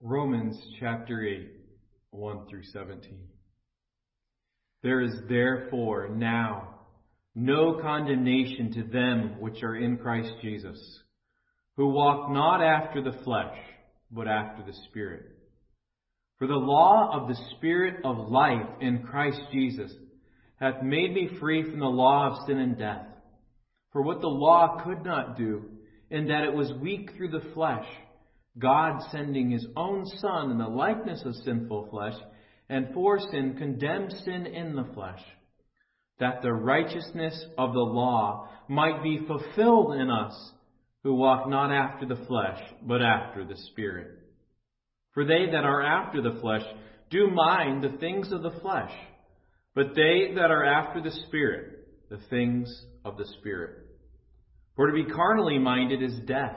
Romans chapter 8, 1 through 17. There is therefore now no condemnation to them which are in Christ Jesus, who walk not after the flesh, but after the Spirit. For the law of the Spirit of life in Christ Jesus hath made me free from the law of sin and death. For what the law could not do, in that it was weak through the flesh, God sending his own Son in the likeness of sinful flesh, and for sin condemned sin in the flesh, that the righteousness of the law might be fulfilled in us, who walk not after the flesh, but after the Spirit. For they that are after the flesh do mind the things of the flesh, but they that are after the Spirit, the things of the Spirit. For to be carnally minded is death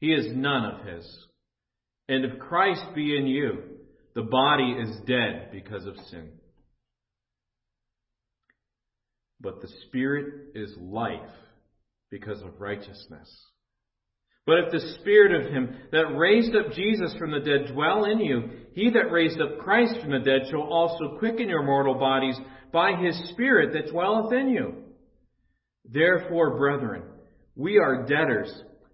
he is none of his. And if Christ be in you, the body is dead because of sin. But the Spirit is life because of righteousness. But if the Spirit of Him that raised up Jesus from the dead dwell in you, He that raised up Christ from the dead shall also quicken your mortal bodies by His Spirit that dwelleth in you. Therefore, brethren, we are debtors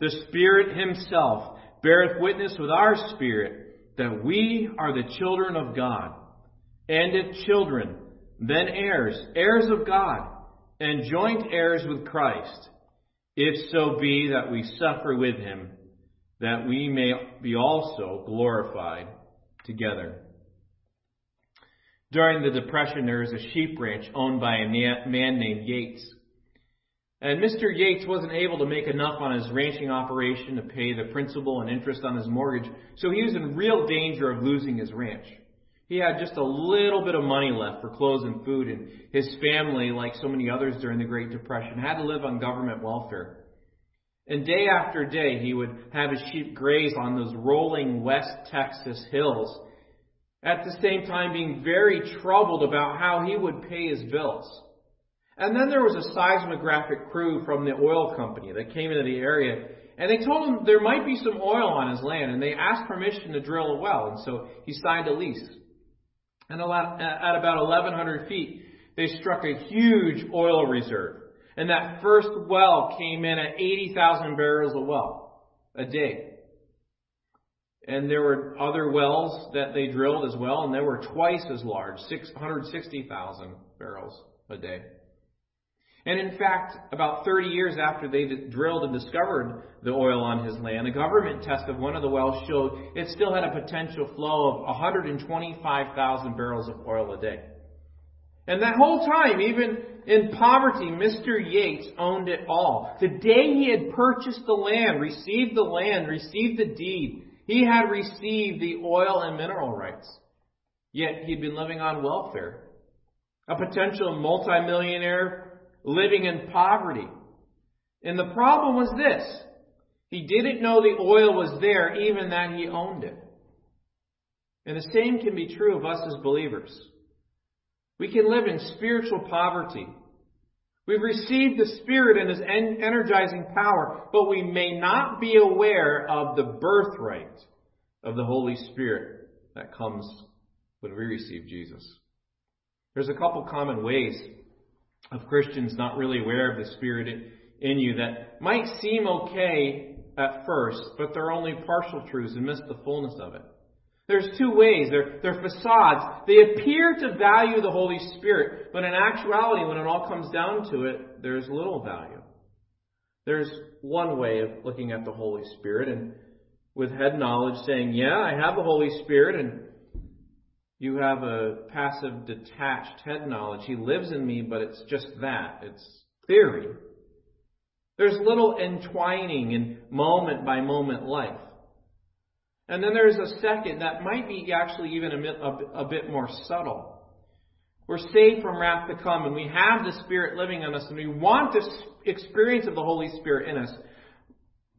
The Spirit Himself beareth witness with our spirit that we are the children of God. And if children, then heirs, heirs of God, and joint heirs with Christ, if so be that we suffer with Him, that we may be also glorified together. During the Depression, there was a sheep ranch owned by a man named Yates. And Mr. Yates wasn't able to make enough on his ranching operation to pay the principal and interest on his mortgage, so he was in real danger of losing his ranch. He had just a little bit of money left for clothes and food, and his family, like so many others during the Great Depression, had to live on government welfare. And day after day, he would have his sheep graze on those rolling West Texas hills, at the same time being very troubled about how he would pay his bills. And then there was a seismographic crew from the oil company that came into the area, and they told him there might be some oil on his land, and they asked permission to drill a well, and so he signed a lease. And at about 1,100 feet, they struck a huge oil reserve. And that first well came in at 80,000 barrels a well a day. And there were other wells that they drilled as well, and they were twice as large, 660,000 barrels a day. And in fact, about 30 years after they drilled and discovered the oil on his land, a government test of one of the wells showed it still had a potential flow of 125,000 barrels of oil a day. And that whole time, even in poverty, Mr. Yates owned it all. The day he had purchased the land, received the land, received the deed, he had received the oil and mineral rights. Yet he'd been living on welfare. A potential multimillionaire living in poverty. And the problem was this. He didn't know the oil was there, even that he owned it. And the same can be true of us as believers. We can live in spiritual poverty. We've received the Spirit and His energizing power, but we may not be aware of the birthright of the Holy Spirit that comes when we receive Jesus. There's a couple common ways of Christians not really aware of the Spirit in you that might seem okay at first, but they're only partial truths and miss the fullness of it. There's two ways. They're, they're facades. They appear to value the Holy Spirit, but in actuality, when it all comes down to it, there's little value. There's one way of looking at the Holy Spirit, and with head knowledge saying, Yeah, I have the Holy Spirit, and you have a passive, detached head knowledge. He lives in me, but it's just that. It's theory. There's little entwining in moment by moment life. And then there's a second that might be actually even a bit, more subtle. We're saved from wrath to come, and we have the Spirit living in us, and we want this experience of the Holy Spirit in us.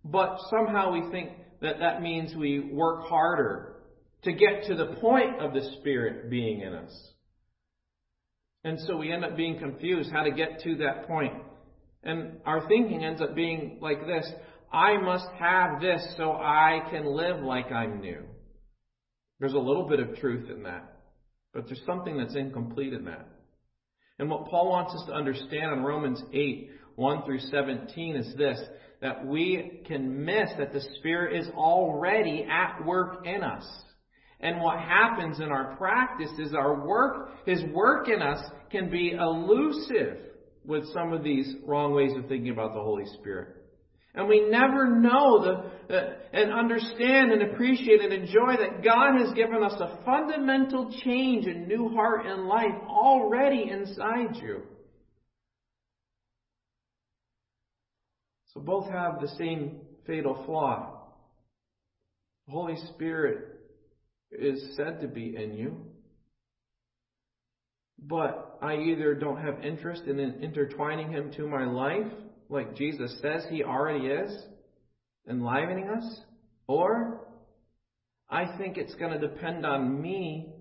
But somehow we think that that means we work harder to get to the point of the Spirit being in us. And so we end up being confused how to get to that point. And our thinking ends up being like this I must have this so I can live like I'm new. There's a little bit of truth in that, but there's something that's incomplete in that. And what Paul wants us to understand in Romans 8, 1 through 17 is this that we can miss that the Spirit is already at work in us. And what happens in our practice is our work, His work in us can be elusive with some of these wrong ways of thinking about the Holy Spirit. And we never know the, uh, and understand and appreciate and enjoy that God has given us a fundamental change and new heart and life already inside you. So both have the same fatal flaw. The Holy Spirit is said to be in you. But I either don't have interest in intertwining Him to my life like Jesus says he already is, enlivening us, or I think it's going to depend on me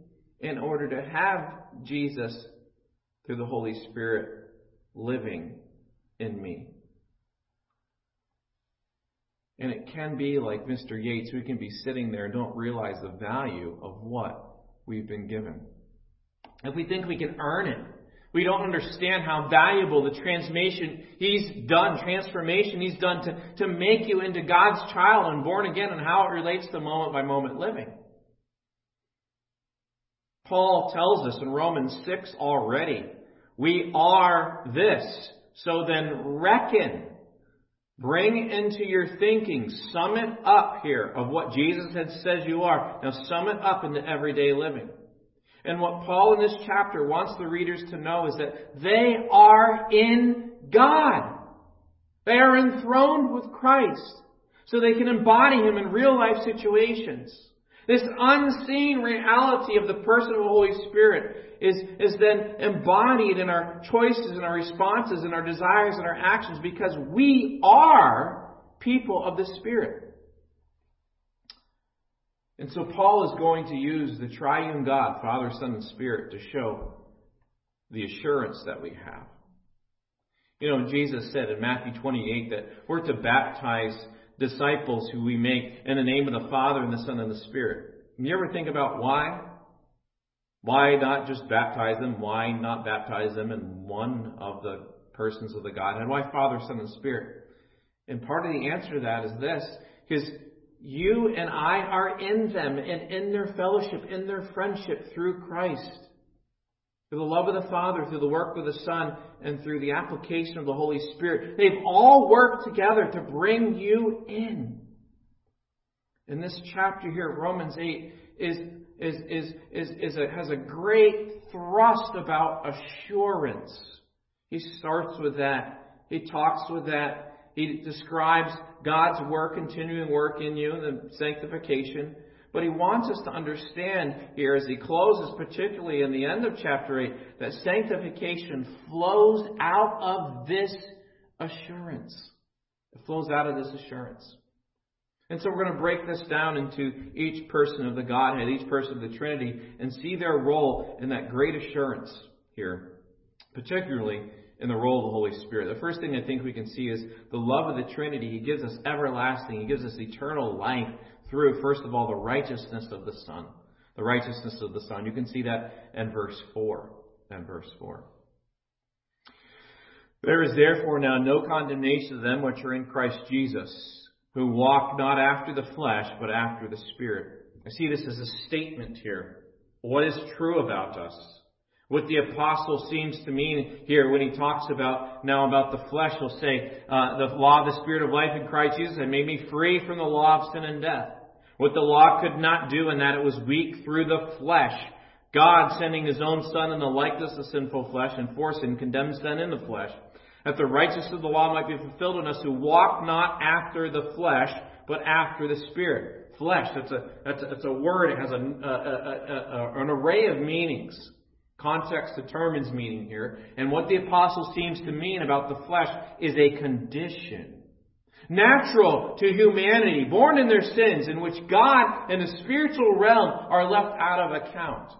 in order to have Jesus through the Holy Spirit living in me. And it can be like Mr. Yates, we can be sitting there and don't realize the value of what we've been given. If we think we can earn it, we don't understand how valuable the transformation He's done, transformation He's done to, to make you into God's child and born again and how it relates to moment by moment living. Paul tells us in Romans 6 already, we are this. So then reckon. Bring into your thinking, sum it up here of what Jesus had said you are. Now sum it up into everyday living. And what Paul in this chapter wants the readers to know is that they are in God. They are enthroned with Christ. So they can embody Him in real life situations. This unseen reality of the person of the Holy Spirit is, is then embodied in our choices and our responses and our desires and our actions because we are people of the Spirit. And so Paul is going to use the triune God, Father, Son, and Spirit, to show the assurance that we have. You know, Jesus said in Matthew 28 that we're to baptize disciples who we make in the name of the Father and the Son and the Spirit. You ever think about why? Why not just baptize them? Why not baptize them in one of the persons of the Godhead? Why Father, Son, and Spirit? And part of the answer to that is this, because you and I are in them and in their fellowship, in their friendship through Christ. Through the love of the Father, through the work of the Son, and through the application of the Holy Spirit. They've all worked together to bring you in. And this chapter here, Romans 8, is, is, is, is, is a, has a great thrust about assurance. He starts with that. He talks with that. He describes God's work, continuing work in you, the sanctification. But he wants us to understand here as he closes, particularly in the end of chapter 8, that sanctification flows out of this assurance. It flows out of this assurance. And so we're going to break this down into each person of the Godhead, each person of the Trinity, and see their role in that great assurance here, particularly in the role of the Holy Spirit. The first thing I think we can see is the love of the Trinity. He gives us everlasting, He gives us eternal life through, first of all, the righteousness of the Son. The righteousness of the Son. You can see that in verse 4. In verse 4. There is therefore now no condemnation to them which are in Christ Jesus, who walk not after the flesh, but after the Spirit. I see this as a statement here. What is true about us? What the apostle seems to mean here when he talks about now about the flesh, he'll say, uh, the law of the Spirit of life in Christ Jesus had made me free from the law of sin and death. What the law could not do in that it was weak through the flesh. God sending his own Son in the likeness of sinful flesh and for sin condemned sin in the flesh. That the righteousness of the law might be fulfilled in us who walk not after the flesh, but after the Spirit. Flesh, that's a, that's a, that's a word, it has a, a, a, an array of meanings. Context determines meaning here. And what the apostle seems to mean about the flesh is a condition. Natural to humanity, born in their sins, in which God and the spiritual realm are left out of account.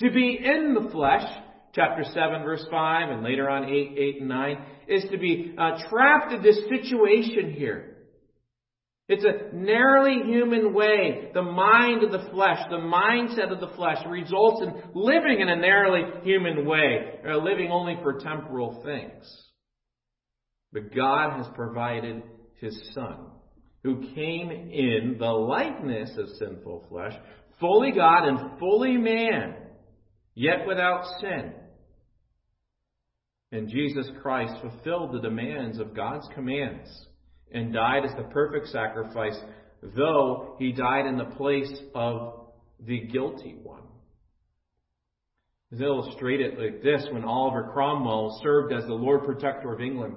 To be in the flesh, chapter 7 verse 5 and later on 8, 8 and 9, is to be uh, trapped in this situation here. It's a narrowly human way. The mind of the flesh, the mindset of the flesh results in living in a narrowly human way, or living only for temporal things. But God has provided His Son, who came in the likeness of sinful flesh, fully God and fully man, yet without sin. And Jesus Christ fulfilled the demands of God's commands and died as the perfect sacrifice, though he died in the place of the guilty one. Is illustrated like this when Oliver Cromwell served as the Lord Protector of England.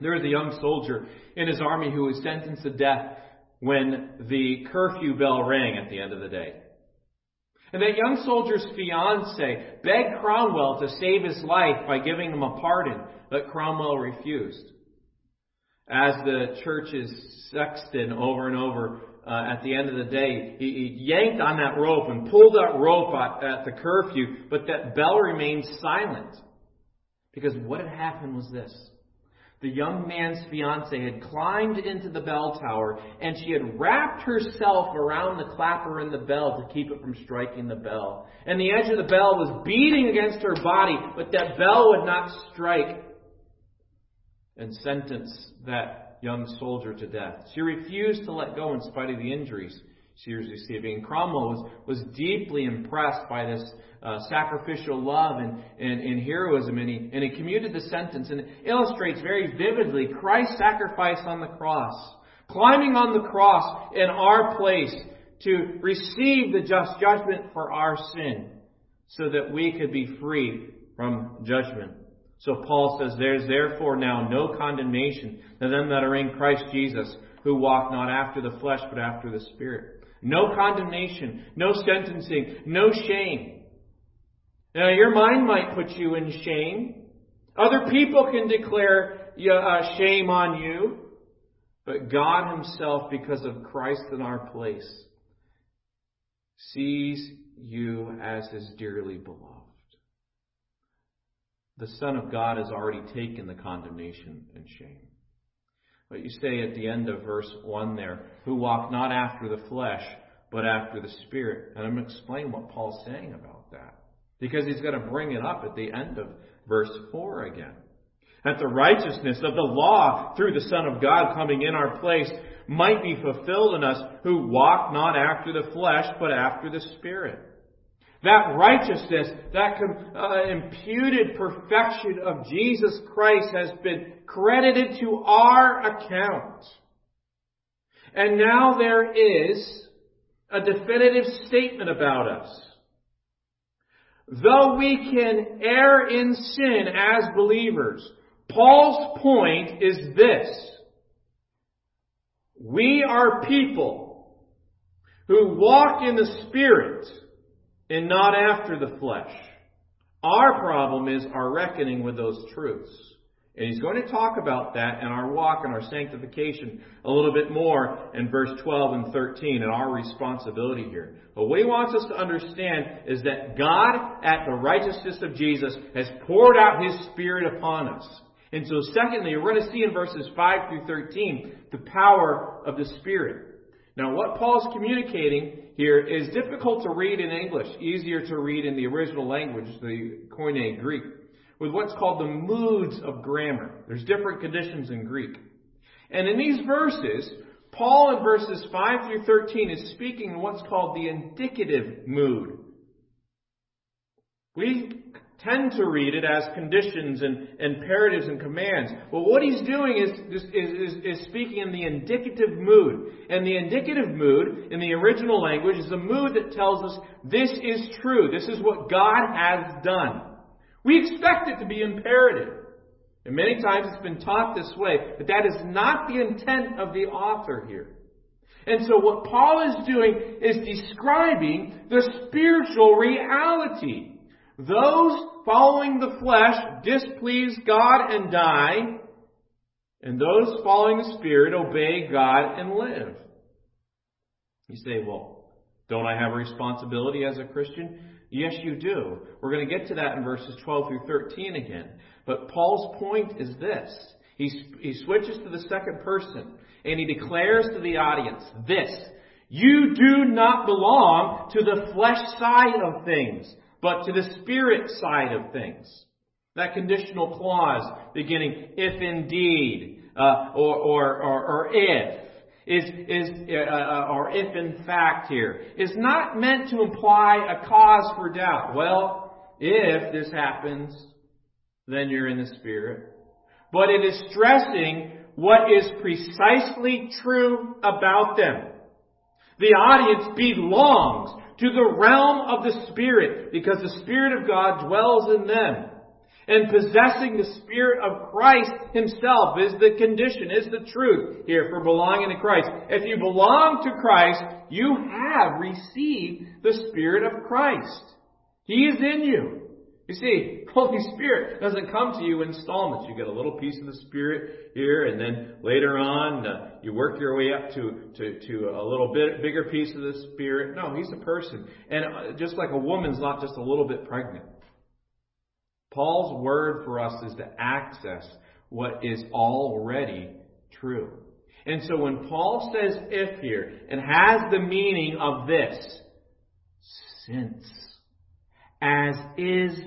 There was a young soldier in his army who was sentenced to death when the curfew bell rang at the end of the day. And that young soldier's fiance begged Cromwell to save his life by giving him a pardon, but Cromwell refused as the church's sexton over and over uh, at the end of the day, he, he, yanked on that rope and pulled that rope at, at the curfew, but that bell remained silent. Because what had happened was this. The young man's fiance had climbed into the bell tower and she had wrapped herself around the clapper in the bell to keep it from striking the bell. And the edge of the bell was beating against her body, but that bell would not strike and sentence that young soldier to death. She refused to let go in spite of the injuries she receiving. Cromwell was, was deeply impressed by this uh, sacrificial love and, and, and heroism, and he, and he commuted the sentence and it illustrates very vividly Christ's sacrifice on the cross, climbing on the cross in our place to receive the just judgment for our sin so that we could be free from judgment. So Paul says, There's therefore now no condemnation to them that are in Christ Jesus, who walk not after the flesh, but after the Spirit. No condemnation, no sentencing, no shame. Now, your mind might put you in shame. Other people can declare uh, shame on you. But God Himself, because of Christ in our place, sees you as His dearly beloved the Son of God has already taken the condemnation and shame. But you say at the end of verse 1 there, who walk not after the flesh, but after the Spirit. And I'm going to explain what Paul's saying about that. Because he's going to bring it up at the end of verse 4 again. That the righteousness of the law through the Son of God coming in our place might be fulfilled in us who walk not after the flesh, but after the Spirit. That righteousness, that uh, imputed perfection of Jesus Christ has been credited to our account. And now there is a definitive statement about us. Though we can err in sin as believers, Paul's point is this. We are people who walk in the Spirit and not after the flesh. Our problem is our reckoning with those truths. And he's going to talk about that and our walk and our sanctification a little bit more in verse 12 and 13 and our responsibility here. But what he wants us to understand is that God, at the righteousness of Jesus, has poured out his Spirit upon us. And so secondly, we're going to see in verses 5 through 13 the power of the Spirit. Now, what Paul's communicating here is difficult to read in English, easier to read in the original language, the Koine Greek, with what's called the moods of grammar. There's different conditions in Greek. And in these verses, Paul in verses 5 through 13 is speaking in what's called the indicative mood. We tend to read it as conditions and imperatives and commands. Well, what he's doing is, is, is, is, speaking in the indicative mood. And the indicative mood in the original language is a mood that tells us this is true. This is what God has done. We expect it to be imperative. And many times it's been taught this way, but that is not the intent of the author here. And so what Paul is doing is describing the spiritual reality. Those following the flesh displease God and die, and those following the Spirit obey God and live. You say, well, don't I have a responsibility as a Christian? Yes, you do. We're going to get to that in verses 12 through 13 again. But Paul's point is this. He, he switches to the second person and he declares to the audience this. You do not belong to the flesh side of things, but to the spirit side of things. That conditional clause beginning, if indeed, uh, or, or, or, or if, is, is, uh, uh, or if in fact here, is not meant to imply a cause for doubt. Well, if this happens, then you're in the Spirit. But it is stressing what is precisely true about them. The audience belongs to the realm of the Spirit because the Spirit of God dwells in them. And possessing the Spirit of Christ Himself is the condition, is the truth here for belonging to Christ. If you belong to Christ, you have received the Spirit of Christ. He is in you. You see, Holy Spirit doesn't come to you in installments. You get a little piece of the Spirit here, and then later on, uh, you work your way up to, to, to a little bit bigger piece of the Spirit. No, He's a person. And uh, just like a woman's not just a little bit pregnant. Paul's word for us is to access what is already true. And so when Paul says if here, it has the meaning of this, since, as is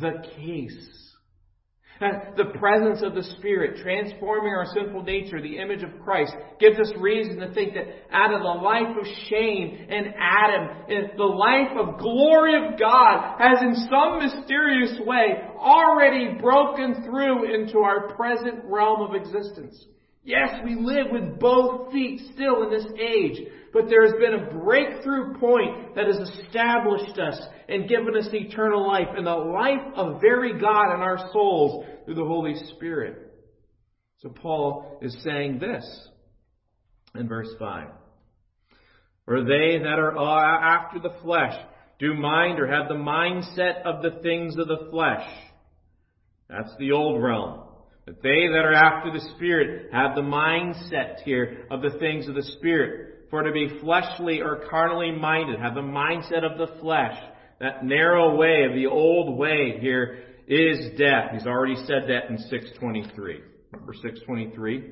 the case. The presence of the Spirit transforming our sinful nature, the image of Christ, gives us reason to think that out of the life of shame in Adam, the life of glory of God has in some mysterious way already broken through into our present realm of existence. Yes, we live with both feet still in this age, but there has been a breakthrough point that has established us and given us eternal life and the life of very God in our souls through the Holy Spirit. So Paul is saying this in verse 5. For they that are after the flesh do mind or have the mindset of the things of the flesh. That's the old realm. But they that are after the Spirit have the mindset here of the things of the Spirit. For to be fleshly or carnally minded, have the mindset of the flesh. That narrow way of the old way here is death. He's already said that in 623. Remember 623?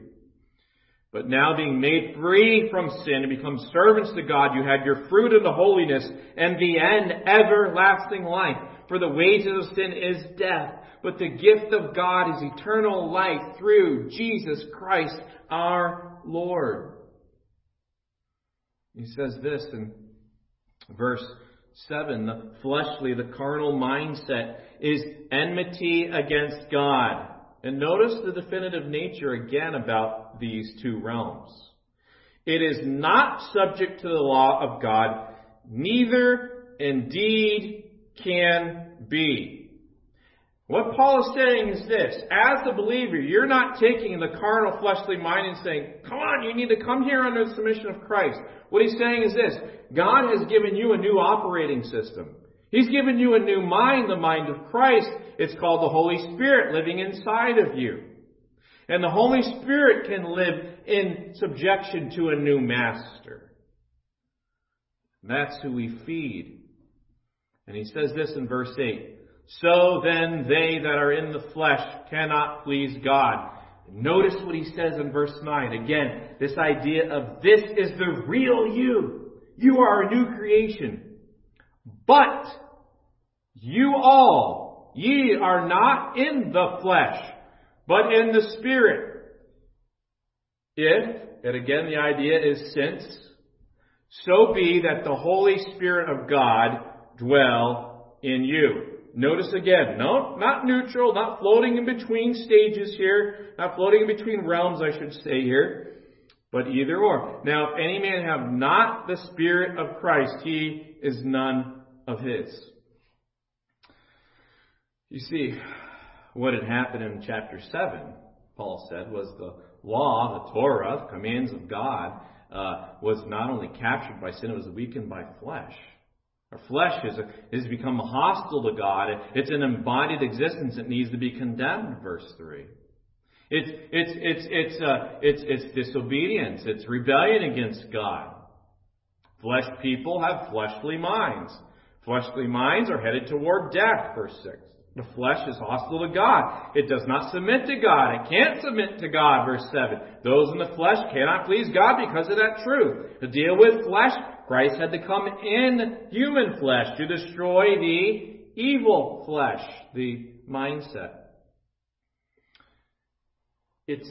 But now being made free from sin and become servants to God, you have your fruit of the holiness and the end everlasting life. For the wages of sin is death but the gift of God is eternal life through Jesus Christ our Lord. He says this in verse 7 the fleshly, the carnal mindset is enmity against God. And notice the definitive nature again about these two realms. It is not subject to the law of God, neither indeed can be. What Paul is saying is this. As the believer, you're not taking the carnal fleshly mind and saying, come on, you need to come here under the submission of Christ. What he's saying is this. God has given you a new operating system. He's given you a new mind, the mind of Christ. It's called the Holy Spirit living inside of you. And the Holy Spirit can live in subjection to a new master. That's who we feed. And he says this in verse 8. So then they that are in the flesh cannot please God. Notice what he says in verse 9. Again, this idea of this is the real you. You are a new creation. But you all, ye are not in the flesh, but in the Spirit. If, and again the idea is since, so be that the Holy Spirit of God dwell in you. Notice again, no, not neutral, not floating in between stages here, not floating in between realms, I should say here, but either or. Now, if any man have not the Spirit of Christ, he is none of his. You see, what had happened in chapter 7, Paul said, was the law, the Torah, the commands of God, uh, was not only captured by sin, it was weakened by flesh. Our flesh is, is become hostile to God. It's an embodied existence that needs to be condemned, verse 3. It's, it's, it's, it's, uh, it's, it's disobedience. It's rebellion against God. Flesh people have fleshly minds. Fleshly minds are headed toward death, verse 6. The flesh is hostile to God. It does not submit to God. It can't submit to God, verse 7. Those in the flesh cannot please God because of that truth. To deal with flesh, Christ had to come in human flesh to destroy the evil flesh, the mindset. It's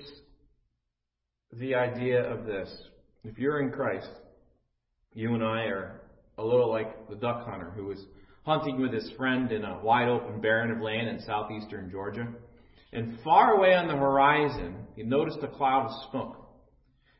the idea of this. If you're in Christ, you and I are a little like the duck hunter who was hunting with his friend in a wide open barren of land in southeastern Georgia. And far away on the horizon, he noticed a cloud of smoke.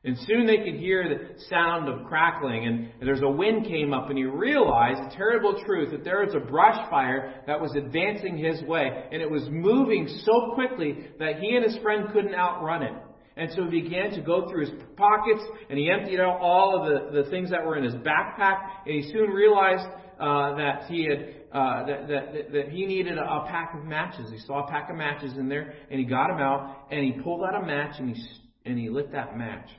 And soon they could hear the sound of crackling, and there's a wind came up, and he realized the terrible truth that there was a brush fire that was advancing his way, and it was moving so quickly that he and his friend couldn't outrun it. And so he began to go through his pockets, and he emptied out all of the, the things that were in his backpack, and he soon realized uh, that he had uh, that, that, that he needed a, pack of matches. He saw a pack of matches in there, and he got them out, and he pulled out a match, and he and he lit that match,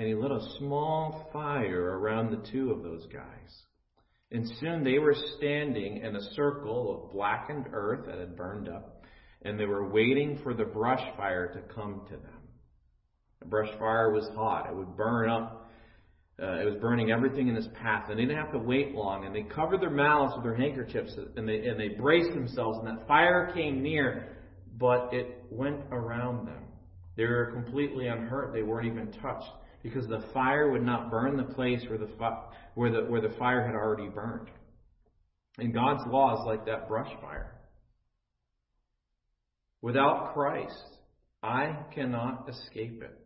and he lit a small fire around the two of those guys. And soon they were standing in a circle of blackened earth that had burned up, and they were waiting for the brush fire to come to them. The brush fire was hot; it would burn up uh, it was burning everything in its path, and they didn't have to wait long. And they covered their mouths with their handkerchiefs, and they and they braced themselves. And that fire came near, but it went around them. They were completely unhurt. They weren't even touched because the fire would not burn the place where the where the where the fire had already burned. And God's law is like that brush fire. Without Christ, I cannot escape it.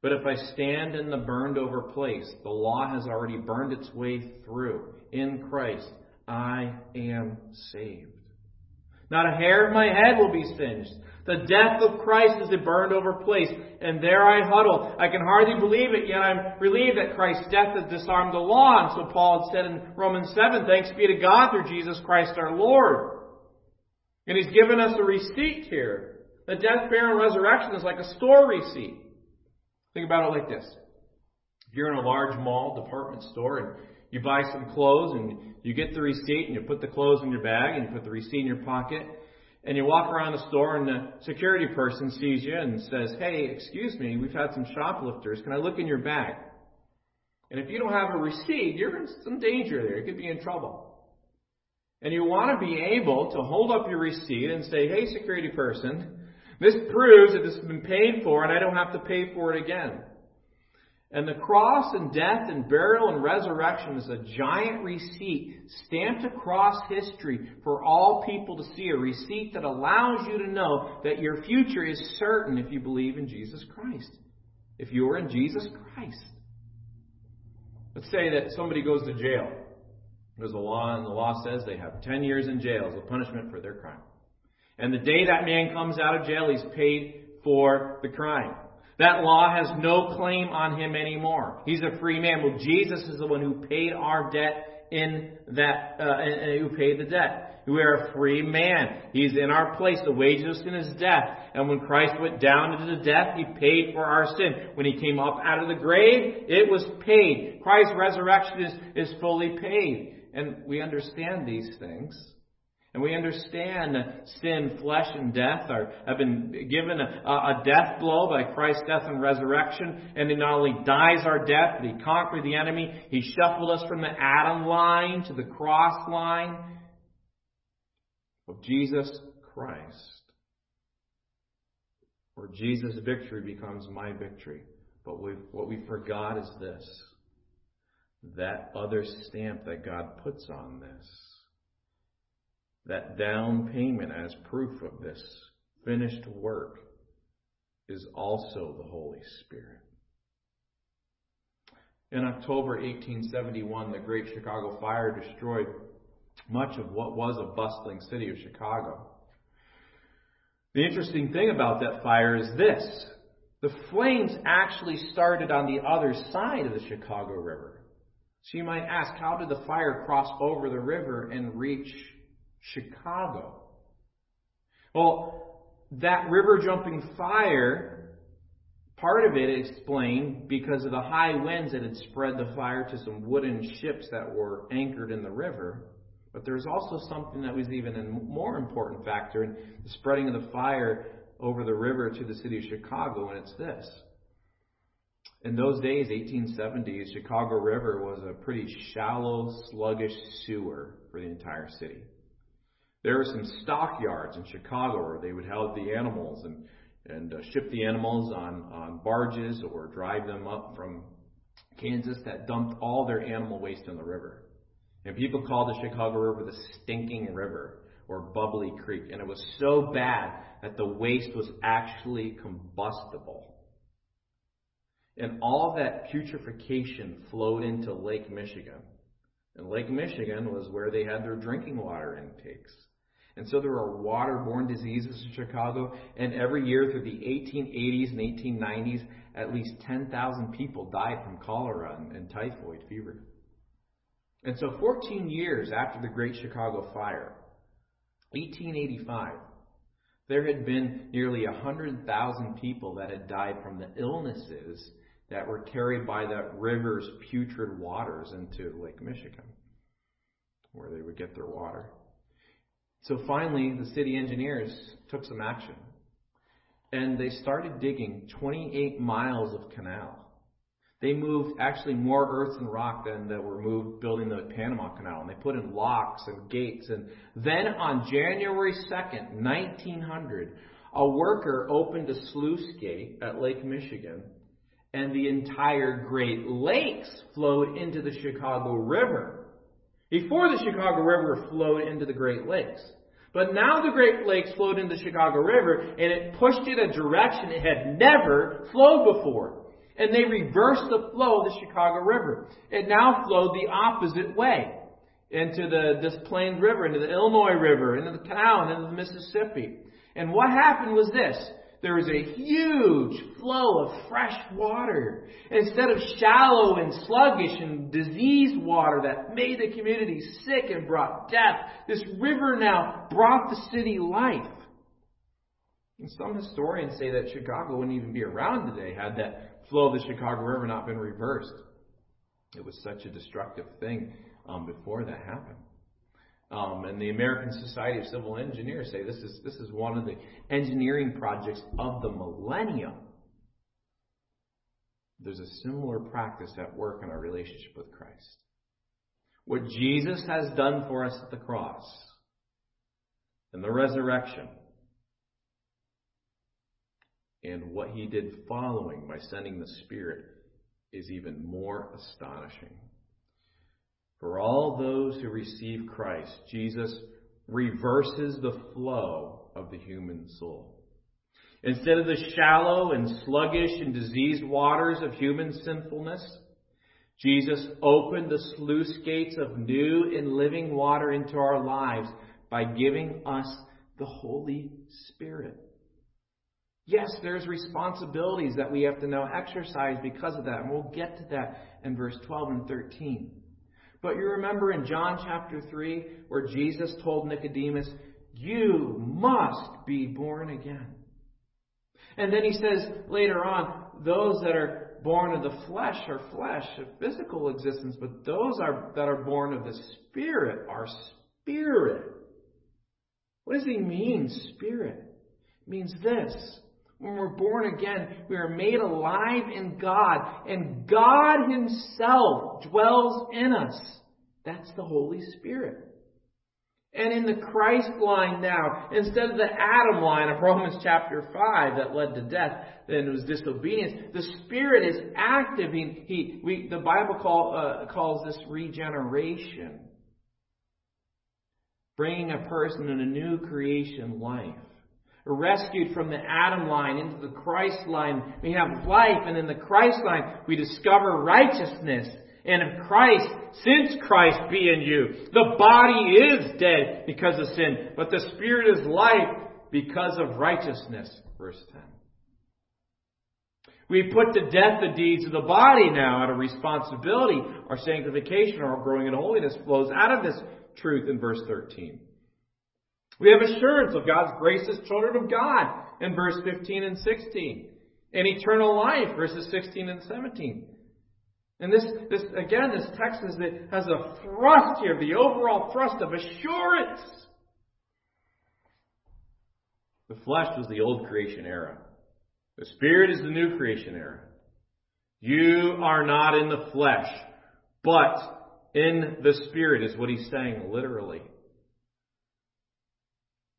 But if I stand in the burned over place, the law has already burned its way through. In Christ, I am saved. Not a hair of my head will be singed. The death of Christ is a burned over place, and there I huddle. I can hardly believe it, yet I'm relieved that Christ's death has disarmed the law. And so Paul had said in Romans 7, thanks be to God through Jesus Christ our Lord. And he's given us a receipt here. The death, burial, and resurrection is like a store receipt. Think about it like this. If you're in a large mall department store and you buy some clothes and you get the receipt and you put the clothes in your bag and you put the receipt in your pocket and you walk around the store and the security person sees you and says, Hey, excuse me, we've had some shoplifters. Can I look in your bag? And if you don't have a receipt, you're in some danger there. You could be in trouble. And you want to be able to hold up your receipt and say, Hey, security person, this proves that this has been paid for and I don't have to pay for it again. And the cross and death and burial and resurrection is a giant receipt stamped across history for all people to see. A receipt that allows you to know that your future is certain if you believe in Jesus Christ. If you are in Jesus Christ. Let's say that somebody goes to jail. There's a law, and the law says they have 10 years in jail as a punishment for their crime. And the day that man comes out of jail, he's paid for the crime. That law has no claim on him anymore. He's a free man. Well, Jesus is the one who paid our debt in that, uh, and, and who paid the debt. We are a free man. He's in our place. The wages of sin is death. And when Christ went down into the death, He paid for our sin. When He came up out of the grave, it was paid. Christ's resurrection is, is fully paid. And we understand these things. And we understand sin, flesh, and death are, have been given a, a death blow by Christ's death and resurrection. And He not only dies our death, but He conquered the enemy. He shuffled us from the Adam line to the cross line of Jesus Christ. Where Jesus' victory becomes my victory. But we, what we forgot is this that other stamp that God puts on this, that down payment as proof of this finished work, is also the Holy Spirit. In October 1871, the Great Chicago Fire destroyed much of what was a bustling city of Chicago. The interesting thing about that fire is this the flames actually started on the other side of the Chicago River. So you might ask, how did the fire cross over the river and reach Chicago? Well, that river jumping fire Part of it explained because of the high winds that had spread the fire to some wooden ships that were anchored in the river. But there's also something that was even a more important factor in the spreading of the fire over the river to the city of Chicago, and it's this. In those days, 1870s, Chicago River was a pretty shallow, sluggish sewer for the entire city. There were some stockyards in Chicago where they would house the animals and and uh, ship the animals on, on barges or drive them up from Kansas that dumped all their animal waste in the river. And people called the Chicago River the stinking river or bubbly creek. And it was so bad that the waste was actually combustible. And all that putrefaction flowed into Lake Michigan. And Lake Michigan was where they had their drinking water intakes. And so there are waterborne diseases in Chicago, and every year through the 1880s and 1890s, at least 10,000 people died from cholera and, and typhoid fever. And so 14 years after the Great Chicago Fire, 1885, there had been nearly 100,000 people that had died from the illnesses that were carried by that river's putrid waters into Lake Michigan, where they would get their water. So finally, the city engineers took some action. And they started digging 28 miles of canal. They moved actually more earth and rock than that were moved building the Panama Canal. And they put in locks and gates. And then on January 2nd, 1900, a worker opened a sluice gate at Lake Michigan. And the entire Great Lakes flowed into the Chicago River. Before the Chicago River flowed into the Great Lakes. But now the Great Lakes flowed into the Chicago River, and it pushed it a direction it had never flowed before. And they reversed the flow of the Chicago River. It now flowed the opposite way into the Des Plaines River, into the Illinois River, into the canal, and into the Mississippi. And what happened was this there was a huge flow of fresh water. Instead of shallow and sluggish and diseased water that made the community sick and brought death, this river now brought the city life. And some historians say that Chicago wouldn't even be around today had that flow of the Chicago River not been reversed. It was such a destructive thing um, before that happened. Um, and the American Society of Civil Engineers say this is, this is one of the engineering projects of the millennium. There's a similar practice at work in our relationship with Christ. What Jesus has done for us at the cross and the resurrection, and what he did following by sending the Spirit is even more astonishing. For all those who receive Christ, Jesus reverses the flow of the human soul. Instead of the shallow and sluggish and diseased waters of human sinfulness, Jesus opened the sluice gates of new and living water into our lives by giving us the Holy Spirit. Yes, there's responsibilities that we have to now exercise because of that, and we'll get to that in verse 12 and 13. But you remember in John chapter 3 where Jesus told Nicodemus, You must be born again. And then he says later on, Those that are born of the flesh are flesh, a physical existence, but those are, that are born of the Spirit are spirit. What does he mean, spirit? It means this. When we're born again, we are made alive in God, and God Himself dwells in us. That's the Holy Spirit. And in the Christ line now, instead of the Adam line of Romans chapter 5 that led to death, then it was disobedience, the Spirit is active. He, he, we, the Bible call, uh, calls this regeneration. Bringing a person in a new creation life. Rescued from the Adam line into the Christ line, we have life, and in the Christ line, we discover righteousness and if Christ, since Christ be in you, the body is dead because of sin, but the spirit is life because of righteousness. Verse 10. We put to death the deeds of the body now out of responsibility. Our sanctification, our growing in holiness flows out of this truth in verse 13. We have assurance of God's grace as children of God in verse 15 and 16. And eternal life, verses 16 and 17. And this, this again, this text is has a thrust here, the overall thrust of assurance. The flesh was the old creation era. The spirit is the new creation era. You are not in the flesh, but in the spirit is what he's saying literally.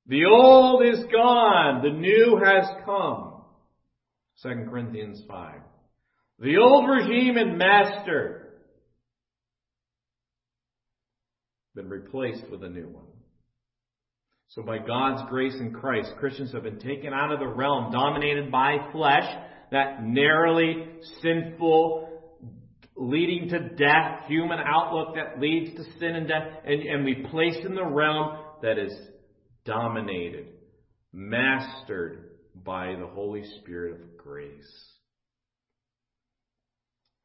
The old is gone, the new has come. 2 Corinthians 5. The old regime and master been replaced with a new one. So by God's grace in Christ, Christians have been taken out of the realm dominated by flesh, that narrowly sinful, leading to death, human outlook that leads to sin and death, and, and we placed in the realm that is dominated, mastered by the Holy Spirit of grace.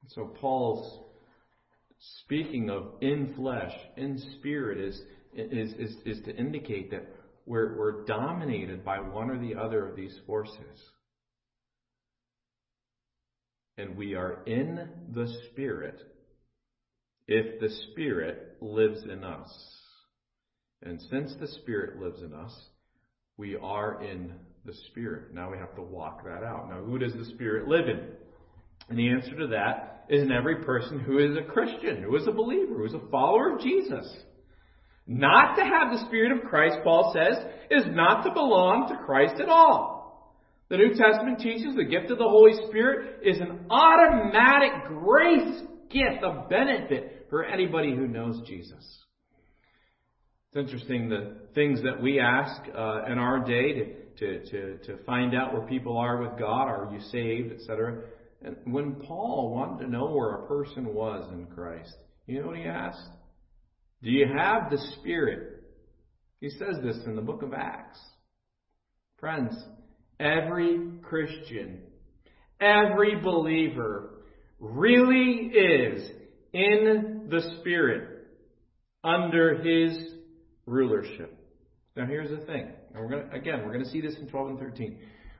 So Paul's speaking of in flesh, in spirit, is, is, is, is to indicate that we're, we're dominated by one or the other of these forces. And we are in the Spirit if the Spirit lives in us. And since the Spirit lives in us, we are in the Spirit. Now we have to walk that out. Now, who does the Spirit live in? And the answer to that is in every person who is a Christian, who is a believer, who is a follower of Jesus. Not to have the Spirit of Christ, Paul says, is not to belong to Christ at all. The New Testament teaches the gift of the Holy Spirit is an automatic grace gift, a benefit for anybody who knows Jesus. It's interesting the things that we ask uh, in our day to, to, to, to find out where people are with God, are you saved, etc. And when Paul wanted to know where a person was in Christ, you know what he asked? Do you have the Spirit? He says this in the book of Acts. Friends, every Christian, every believer really is in the Spirit under His rulership. Now here's the thing. And we're gonna, again, we're to see this in 12 and 13.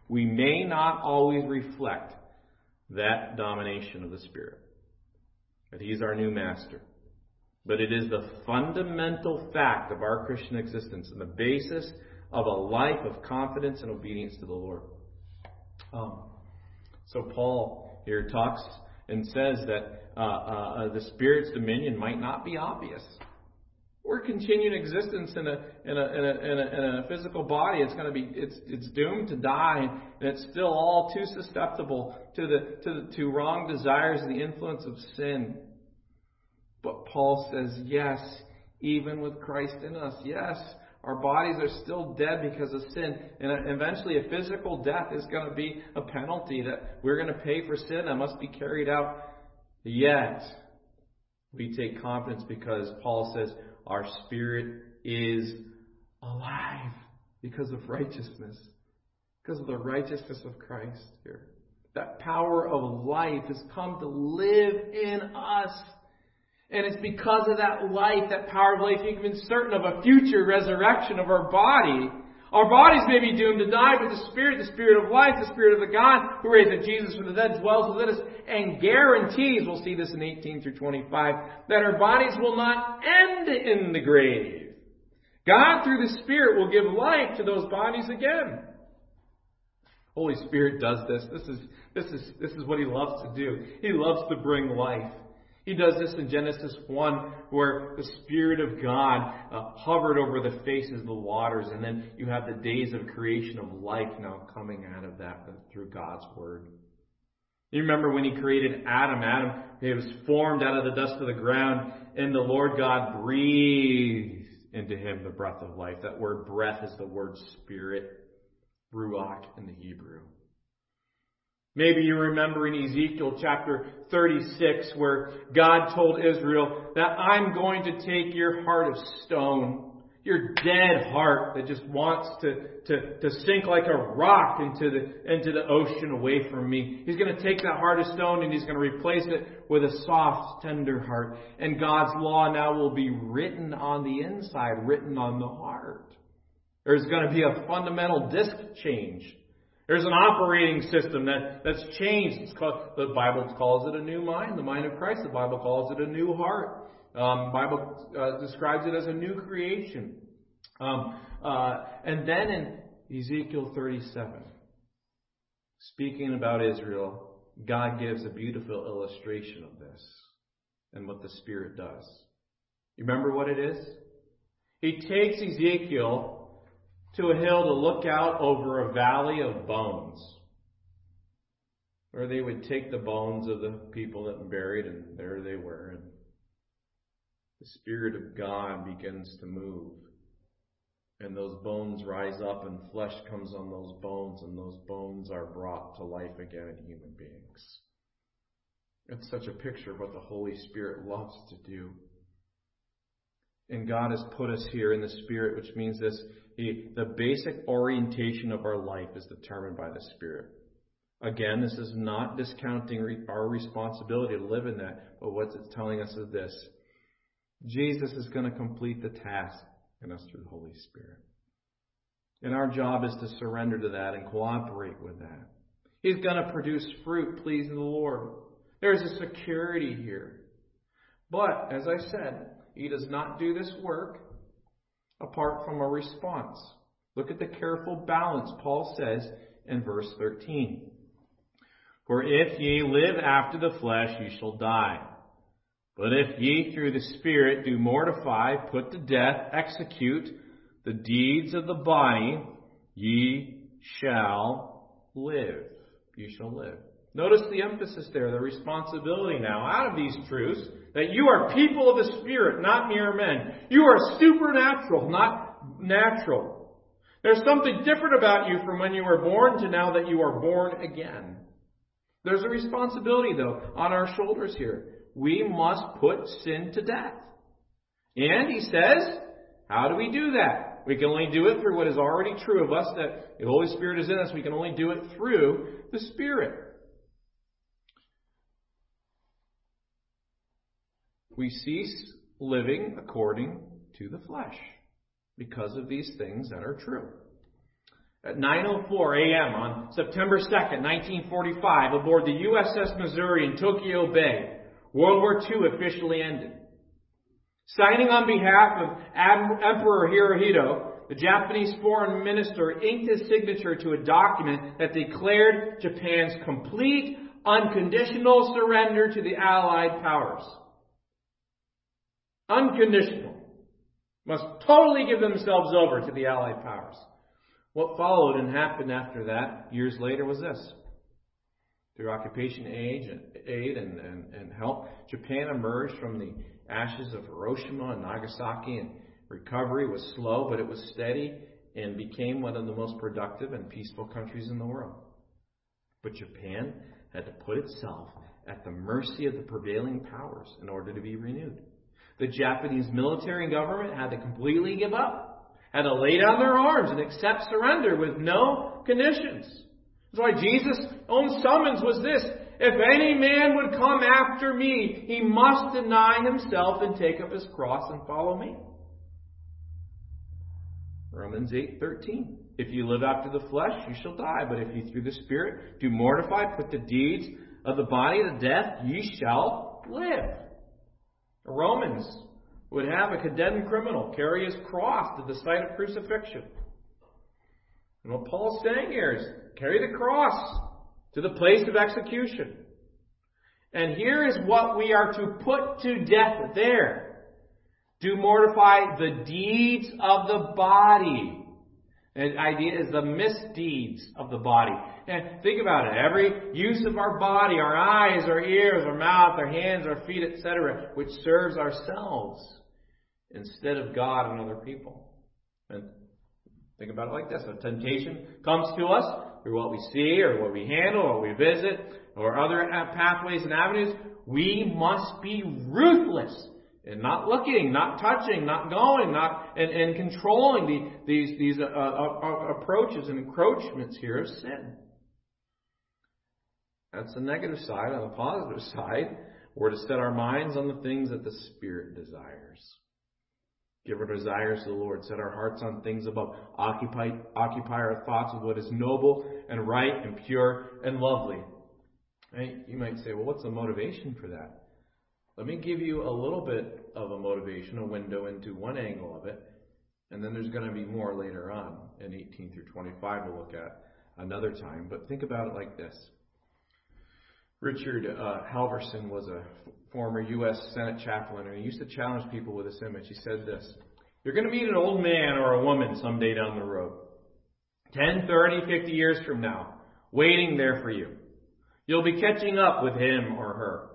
We may not always reflect that domination of the Spirit. That He's our new master. But it is the fundamental fact of our Christian existence and the basis of a life of confidence and obedience to the Lord. Um, so Paul here talks and says that uh, uh, the Spirit's dominion might not be obvious. We're continuing existence in a in a in a, in a, in a physical body. It's going to be it's it's doomed to die, and it's still all too susceptible to the to the, to wrong desires and the influence of sin. But Paul says, yes, even with Christ in us, yes, our bodies are still dead because of sin, and uh, eventually a physical death is going to be a penalty that we're going to pay for sin that must be carried out. Yet we take confidence because Paul says our spirit is alive because of righteousness, because of the righteousness of Christ here. That power of life has come to live in us. And it's because of that life, that power of life, you can be certain of a future resurrection of our body. Our bodies may be doomed to die, but the Spirit, the Spirit of life, the Spirit of the God who raised Jesus from the dead dwells within us and guarantees, we'll see this in 18 through 25, that our bodies will not end in the grave. God, through the Spirit, will give life to those bodies again. Holy Spirit does this. This is, this is, this is what He loves to do. He loves to bring life. He does this in Genesis 1, where the Spirit of God uh, hovered over the faces of the waters, and then you have the days of creation of life now coming out of that through God's Word. You remember when He created Adam? Adam, he was formed out of the dust of the ground, and the Lord God breathed into him the breath of life. That word breath is the word spirit, ruach in the Hebrew. Maybe you remember in Ezekiel chapter 36 where God told Israel that I'm going to take your heart of stone, your dead heart that just wants to, to, to sink like a rock into the, into the ocean away from me. He's going to take that heart of stone and he's going to replace it with a soft, tender heart. And God's law now will be written on the inside, written on the heart. There's going to be a fundamental disc change. There's an operating system that, that's changed. It's called, the Bible calls it a new mind, the mind of Christ. The Bible calls it a new heart. Um, Bible uh, describes it as a new creation. Um, uh, and then in Ezekiel 37, speaking about Israel, God gives a beautiful illustration of this and what the Spirit does. You remember what it is? He takes Ezekiel to a hill to look out over a valley of bones, where they would take the bones of the people that were buried, and there they were. And the Spirit of God begins to move. And those bones rise up, and flesh comes on those bones, and those bones are brought to life again in human beings. It's such a picture of what the Holy Spirit loves to do. And God has put us here in the Spirit, which means this the, the basic orientation of our life is determined by the Spirit. Again, this is not discounting re- our responsibility to live in that, but what it's telling us is this Jesus is going to complete the task in us through the Holy Spirit. And our job is to surrender to that and cooperate with that. He's going to produce fruit pleasing the Lord. There's a security here. But, as I said, He does not do this work apart from a response. Look at the careful balance Paul says in verse 13. For if ye live after the flesh, ye shall die. But if ye through the Spirit do mortify, put to death, execute the deeds of the body, ye shall live. You shall live. Notice the emphasis there, the responsibility now out of these truths that you are people of the Spirit, not mere men. You are supernatural, not natural. There's something different about you from when you were born to now that you are born again. There's a responsibility, though, on our shoulders here. We must put sin to death. And he says, how do we do that? We can only do it through what is already true of us, that the Holy Spirit is in us. We can only do it through the Spirit. We cease living according to the flesh because of these things that are true. At 9:04 a.m. on September 2nd, 1945, aboard the USS Missouri in Tokyo Bay, World War II officially ended. Signing on behalf of Emperor Hirohito, the Japanese foreign minister inked his signature to a document that declared Japan's complete, unconditional surrender to the Allied powers. Unconditional. Must totally give themselves over to the Allied powers. What followed and happened after that, years later, was this. Through occupation aid and, aid and, and, and help, Japan emerged from the ashes of Hiroshima and Nagasaki, and recovery was slow, but it was steady and became one of the most productive and peaceful countries in the world. But Japan had to put itself at the mercy of the prevailing powers in order to be renewed. The Japanese military and government had to completely give up, had to lay down their arms and accept surrender with no conditions. That's why Jesus' own summons was this If any man would come after me, he must deny himself and take up his cross and follow me. Romans 8:13. If you live after the flesh, you shall die, but if you through the Spirit do mortify, put the deeds of the body to death, ye shall live. Romans would have a condemned criminal carry his cross to the site of crucifixion. And what Paul's saying here is carry the cross to the place of execution. And here is what we are to put to death there. Do mortify the deeds of the body. The idea is the misdeeds of the body. And think about it. Every use of our body, our eyes, our ears, our mouth, our hands, our feet, etc., which serves ourselves instead of God and other people. And think about it like this. A temptation comes to us through what we see or what we handle or what we visit or other pathways and avenues. We must be ruthless in not looking, not touching, not going, not and, and controlling the, these these uh, uh, uh, approaches and encroachments here of sin. That's the negative side. On the positive side, we're to set our minds on the things that the Spirit desires. Give our desires to the Lord. Set our hearts on things above. Occupy, occupy our thoughts with what is noble and right and pure and lovely. You might say, well, what's the motivation for that? Let me give you a little bit of a motivation, a window into one angle of it, and then there's going to be more later on in 18 through 25 we'll look at another time. But think about it like this. Richard uh, Halverson was a former U.S. Senate chaplain, and he used to challenge people with this image. He said this You're going to meet an old man or a woman someday down the road, 10, 30, 50 years from now, waiting there for you. You'll be catching up with him or her.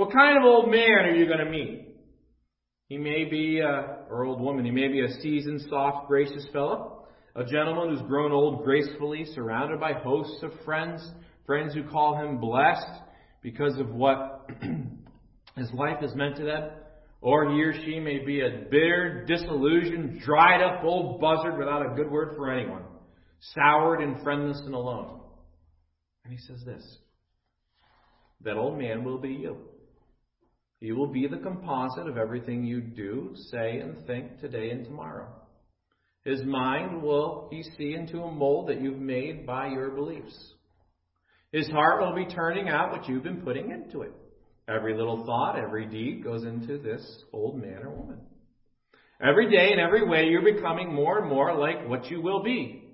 What kind of old man are you going to meet? He may be, uh, or old woman, he may be a seasoned, soft, gracious fellow, a gentleman who's grown old gracefully, surrounded by hosts of friends, friends who call him blessed because of what his life has meant to them. Or he or she may be a bitter, disillusioned, dried up old buzzard without a good word for anyone, soured and friendless and alone. And he says this that old man will be you. He will be the composite of everything you do, say, and think today and tomorrow. His mind will he see into a mold that you've made by your beliefs. His heart will be turning out what you've been putting into it. Every little thought, every deed goes into this old man or woman. Every day and every way, you're becoming more and more like what you will be.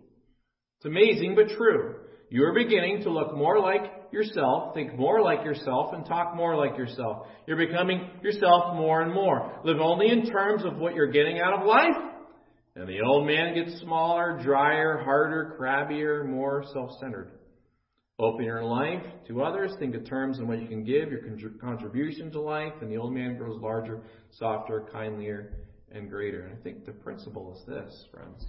It's amazing but true. You're beginning to look more like yourself, think more like yourself, and talk more like yourself. You're becoming yourself more and more. Live only in terms of what you're getting out of life. And the old man gets smaller, drier, harder, crabbier, more self-centered. Open your life to others. Think of terms in what you can give, your contribution to life, and the old man grows larger, softer, kindlier, and greater. And I think the principle is this, friends.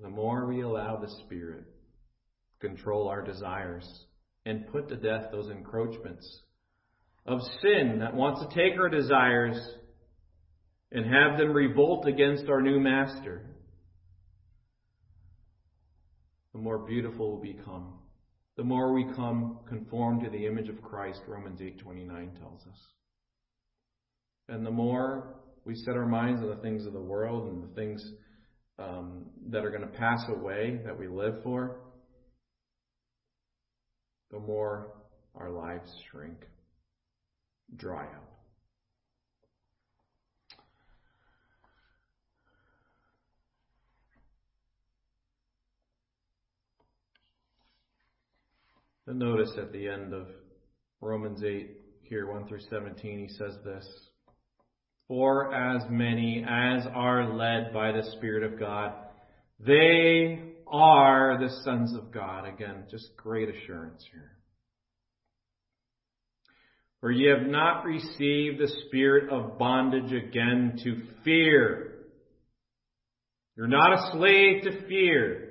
The more we allow the Spirit control our desires and put to death those encroachments of sin that wants to take our desires and have them revolt against our new master, the more beautiful we become. The more we come conformed to the image of Christ, Romans 8:29 tells us. And the more we set our minds on the things of the world and the things um, that are going to pass away that we live for, the more our lives shrink, dry up. And notice at the end of Romans 8, here 1 through 17, he says this For as many as are led by the Spirit of God, they are the sons of God. Again, just great assurance here. For ye have not received the spirit of bondage again to fear. You're not a slave to fear.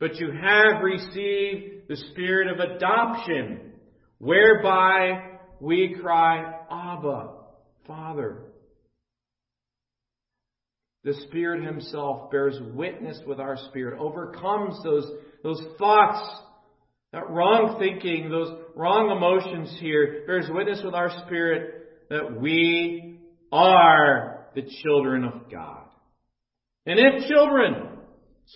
But you have received the spirit of adoption, whereby we cry, Abba, Father. The Spirit Himself bears witness with our spirit, overcomes those, those thoughts, that wrong thinking, those wrong emotions here, bears witness with our spirit that we are the children of God. And if children,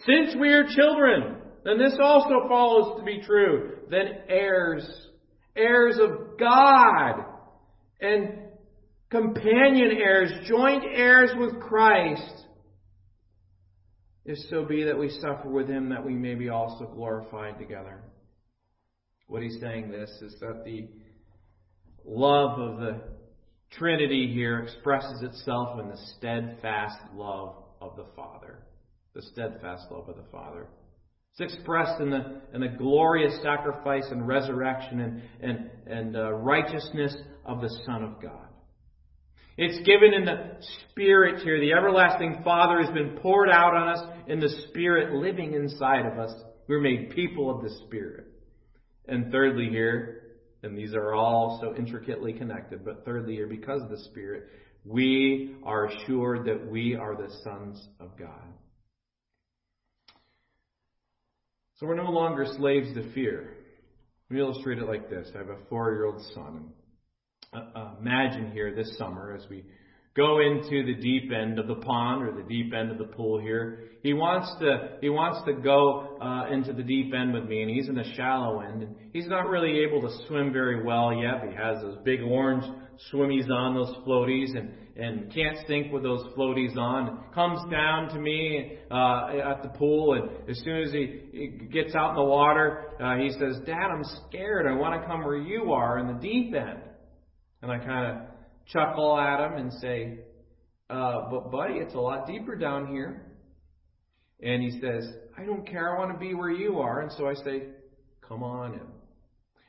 since we are children, then this also follows to be true. Then heirs, heirs of God, and companion heirs, joint heirs with Christ. If so be that we suffer with him, that we may be also glorified together. what he's saying this is that the love of the Trinity here expresses itself in the steadfast love of the Father. The steadfast love of the Father. It's expressed in the, in the glorious sacrifice and resurrection and, and, and uh, righteousness of the Son of God. It's given in the Spirit here. The everlasting Father has been poured out on us in the Spirit living inside of us. We're made people of the Spirit. And thirdly, here, and these are all so intricately connected, but thirdly, here, because of the Spirit, we are assured that we are the sons of God. So we're no longer slaves to fear. Let me illustrate it like this. I have a four year old son. Uh, imagine here this summer as we go into the deep end of the pond or the deep end of the pool here. He wants to he wants to go uh, into the deep end with me, and he's in the shallow end, and he's not really able to swim very well yet. He has those big orange swimmies on, those floaties, and and can't sink with those floaties on. Comes down to me uh, at the pool, and as soon as he, he gets out in the water, uh, he says, "Dad, I'm scared. I want to come where you are in the deep end." And I kind of chuckle at him and say, uh, but buddy, it's a lot deeper down here. And he says, I don't care. I want to be where you are. And so I say, come on in.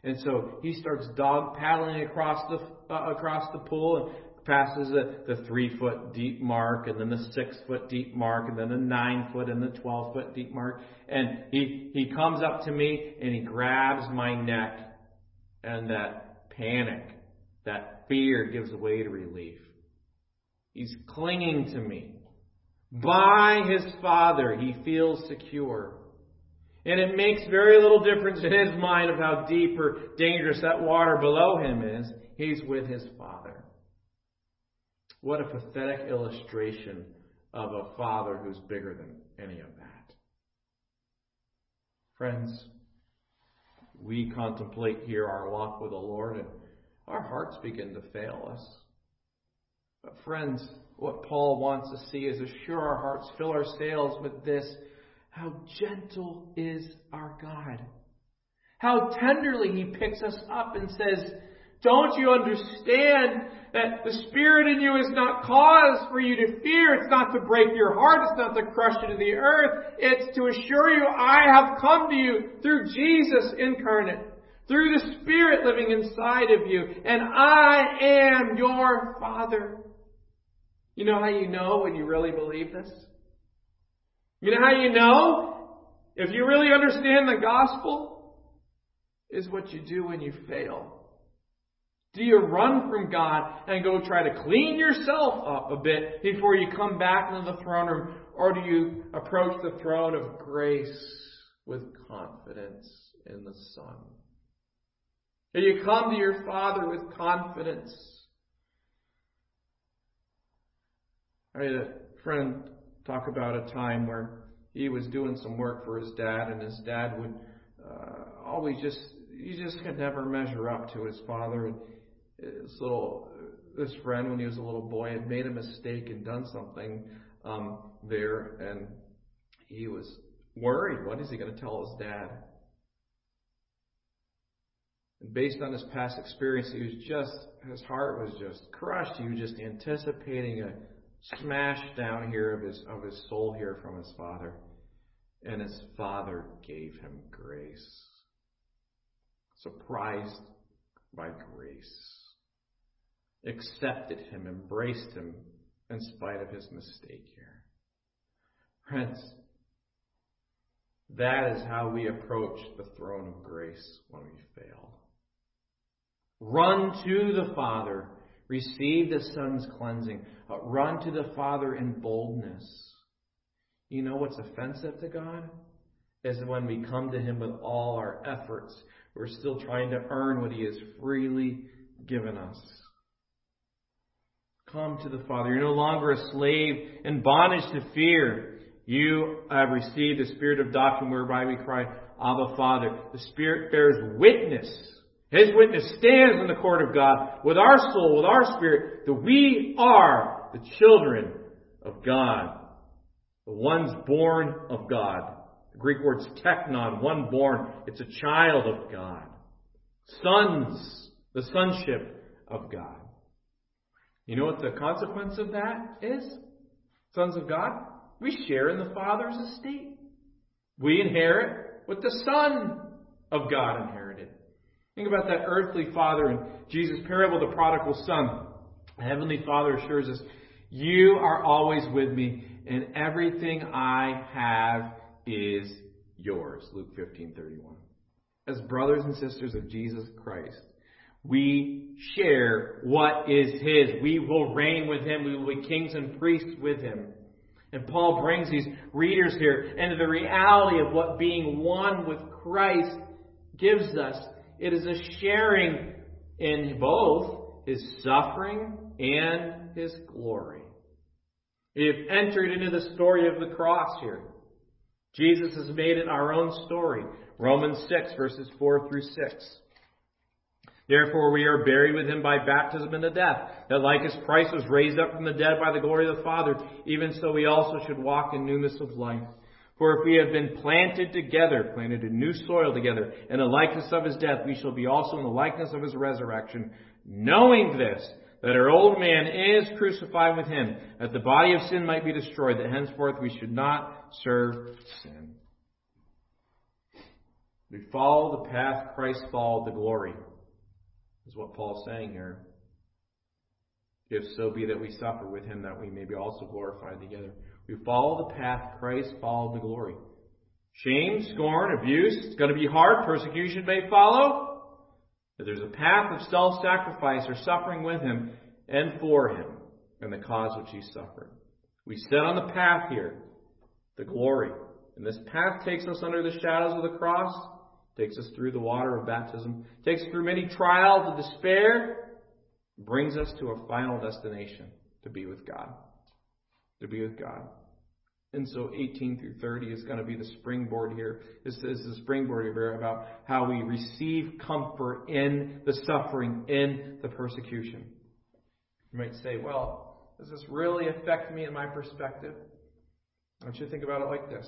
And so he starts dog paddling across the uh, across the pool and passes the, the three foot deep mark and then the six foot deep mark and then the nine foot and the twelve foot deep mark. And he he comes up to me and he grabs my neck and that panic that fear gives way to relief. He's clinging to me. By his Father, he feels secure. And it makes very little difference in his mind of how deep or dangerous that water below him is. He's with his Father. What a pathetic illustration of a Father who's bigger than any of that. Friends, we contemplate here our walk with the Lord and our hearts begin to fail us. But friends, what Paul wants to see is assure our hearts, fill our sails with this. How gentle is our God. How tenderly he picks us up and says, don't you understand that the Spirit in you is not cause for you to fear? It's not to break your heart. It's not to crush you to the earth. It's to assure you, I have come to you through Jesus incarnate through the Spirit living inside of you, and I am your Father. You know how you know when you really believe this? You know how you know if you really understand the gospel? Is what you do when you fail. Do you run from God and go try to clean yourself up a bit before you come back into the throne room? Or do you approach the throne of grace with confidence in the Son? And you come to your Father with confidence. I had a friend talk about a time where he was doing some work for his dad, and his dad would uh, always just, he just could never measure up to his father. And this little, this friend, when he was a little boy, had made a mistake and done something um, there, and he was worried. What is he going to tell his dad? And based on his past experience, he was just, his heart was just crushed. He was just anticipating a smash down here of his, of his soul here from his father. And his father gave him grace. Surprised by grace. Accepted him, embraced him in spite of his mistake here. Friends, that is how we approach the throne of grace when we fail. Run to the Father. Receive the Son's cleansing. Uh, run to the Father in boldness. You know what's offensive to God? Is when we come to Him with all our efforts. We're still trying to earn what He has freely given us. Come to the Father. You're no longer a slave in bondage to fear. You have received the Spirit of doctrine whereby we cry, Abba Father. The Spirit bears witness his witness stands in the court of God with our soul, with our spirit, that we are the children of God. The ones born of God. The Greek word's teknon, one born. It's a child of God. Sons, the sonship of God. You know what the consequence of that is? Sons of God? We share in the Father's estate. We inherit what the Son of God inherited. Think about that earthly father in Jesus' parable, the prodigal son. The Heavenly Father assures us, You are always with me, and everything I have is yours. Luke 15:31. As brothers and sisters of Jesus Christ, we share what is his. We will reign with him. We will be kings and priests with him. And Paul brings these readers here into the reality of what being one with Christ gives us. It is a sharing in both his suffering and his glory. We have entered into the story of the cross here. Jesus has made it our own story. Romans 6, verses 4 through 6. Therefore, we are buried with him by baptism into death, that like as Christ was raised up from the dead by the glory of the Father, even so we also should walk in newness of life. For if we have been planted together, planted in new soil together, in the likeness of his death, we shall be also in the likeness of his resurrection, knowing this, that our old man is crucified with him, that the body of sin might be destroyed, that henceforth we should not serve sin. We follow the path Christ followed the glory is what Paul's saying here. If so be that we suffer with him, that we may be also glorified together. We follow the path Christ followed to glory. Shame, scorn, abuse, it's going to be hard. Persecution may follow. But there's a path of self-sacrifice or suffering with him and for him and the cause which he suffered. We set on the path here, the glory. And this path takes us under the shadows of the cross takes us through the water of baptism, takes us through many trials of despair, brings us to a final destination to be with God. To be with God. And so 18 through 30 is going to be the springboard here. This is the springboard here about how we receive comfort in the suffering, in the persecution. You might say, well, does this really affect me in my perspective? I want you to think about it like this.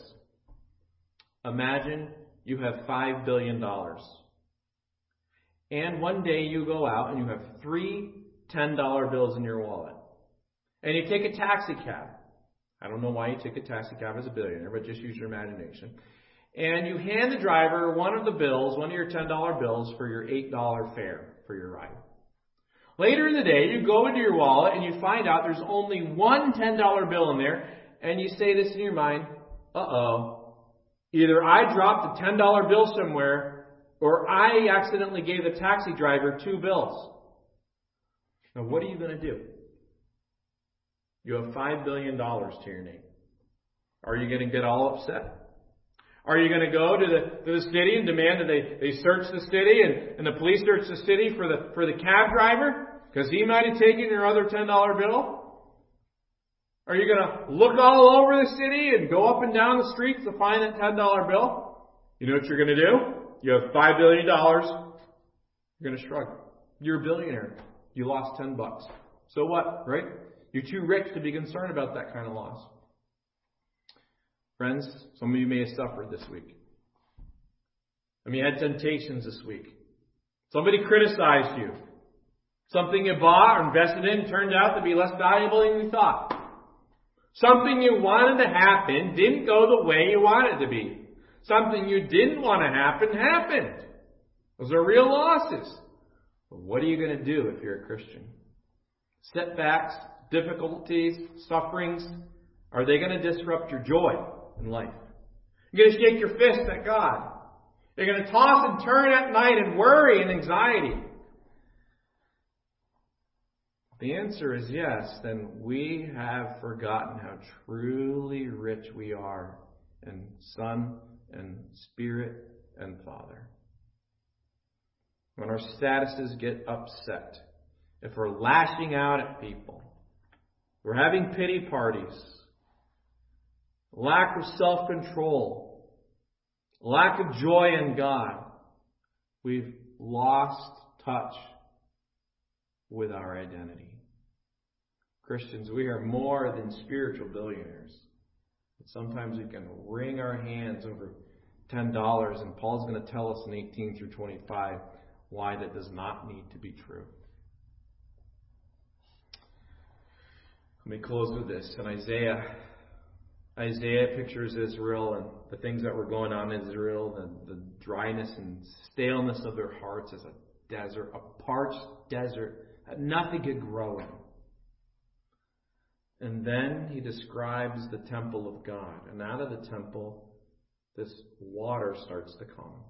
Imagine you have $5 billion. And one day you go out and you have three $10 bills in your wallet. And you take a taxi cab. I don't know why you take a taxi cab as a billionaire, but just use your imagination. And you hand the driver one of the bills, one of your $10 bills, for your $8 fare for your ride. Later in the day, you go into your wallet and you find out there's only one $10 bill in there, and you say this in your mind, uh oh, Either I dropped a $10 bill somewhere, or I accidentally gave the taxi driver two bills. Now, what are you going to do? You have $5 billion to your name. Are you going to get all upset? Are you going to go to the, to the city and demand that they, they search the city and, and the police search the city for the, for the cab driver? Because he might have taken your other $10 bill? Are you going to look all over the city and go up and down the streets to find that $10 bill? You know what you're going to do? You have $5 billion. You're going to shrug. You're a billionaire. You lost 10 bucks. So what, right? You're too rich to be concerned about that kind of loss. Friends, some of you may have suffered this week. I mean, you had temptations this week. Somebody criticized you. Something you bought or invested in turned out to be less valuable than you thought. Something you wanted to happen didn't go the way you wanted it to be. Something you didn't want to happen happened. Those are real losses. But what are you going to do if you're a Christian? Setbacks, difficulties, sufferings, are they going to disrupt your joy in life? You're going to shake your fist at God. You're going to toss and turn at night and worry and anxiety. the answer is yes, then we have forgotten how truly rich we are in Son and Spirit and Father. When our statuses get upset, if we're lashing out at people, we're having pity parties, lack of self control, lack of joy in God, we've lost touch with our identity. Christians, we are more than spiritual billionaires. Sometimes we can wring our hands over $10, and Paul's going to tell us in 18 through 25 why that does not need to be true. Let me close with this. In Isaiah, Isaiah pictures Israel and the things that were going on in Israel, the, the dryness and staleness of their hearts as a desert, a parched desert that nothing could grow in. And then he describes the temple of God. And out of the temple, this water starts to come.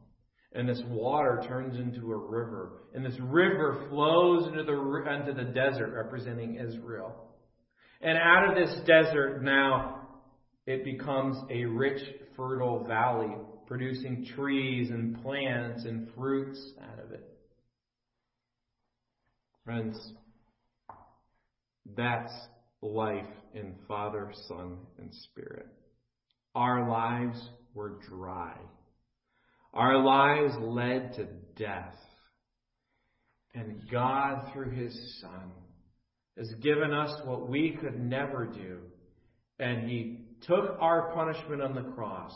And this water turns into a river. And this river flows into the, into the desert, representing Israel. And out of this desert now, it becomes a rich, fertile valley, producing trees and plants and fruits out of it. Friends, that's life in Father, Son, and Spirit. Our lives were dry. Our lives led to death. And God, through His Son, has given us what we could never do. And He took our punishment on the cross.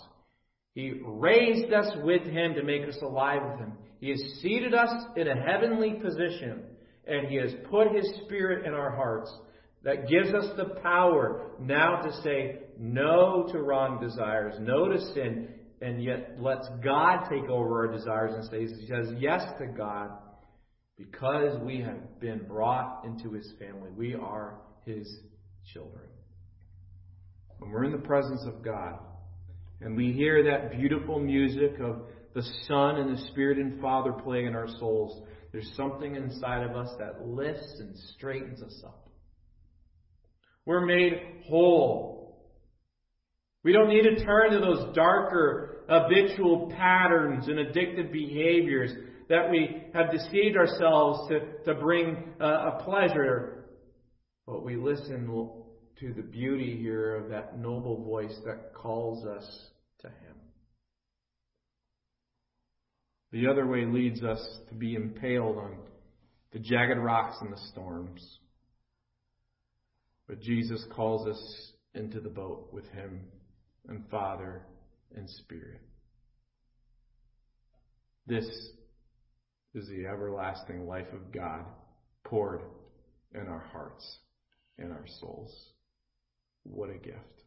He raised us with Him to make us alive with Him. He has seated us in a heavenly position. And He has put His Spirit in our hearts that gives us the power now to say no to wrong desires, no to sin, and yet lets God take over our desires and says yes to God because we have been brought into His family. We are His children. When we're in the presence of God and we hear that beautiful music of the Son and the Spirit and Father playing in our souls, there's something inside of us that lifts and straightens us up. We're made whole. We don't need to turn to those darker habitual patterns and addictive behaviors that we have deceived ourselves to, to bring a, a pleasure. But we listen to the beauty here of that noble voice that calls us to Him. The other way leads us to be impaled on the jagged rocks and the storms. But Jesus calls us into the boat with Him and Father and Spirit. This is the everlasting life of God poured in our hearts and our souls. What a gift.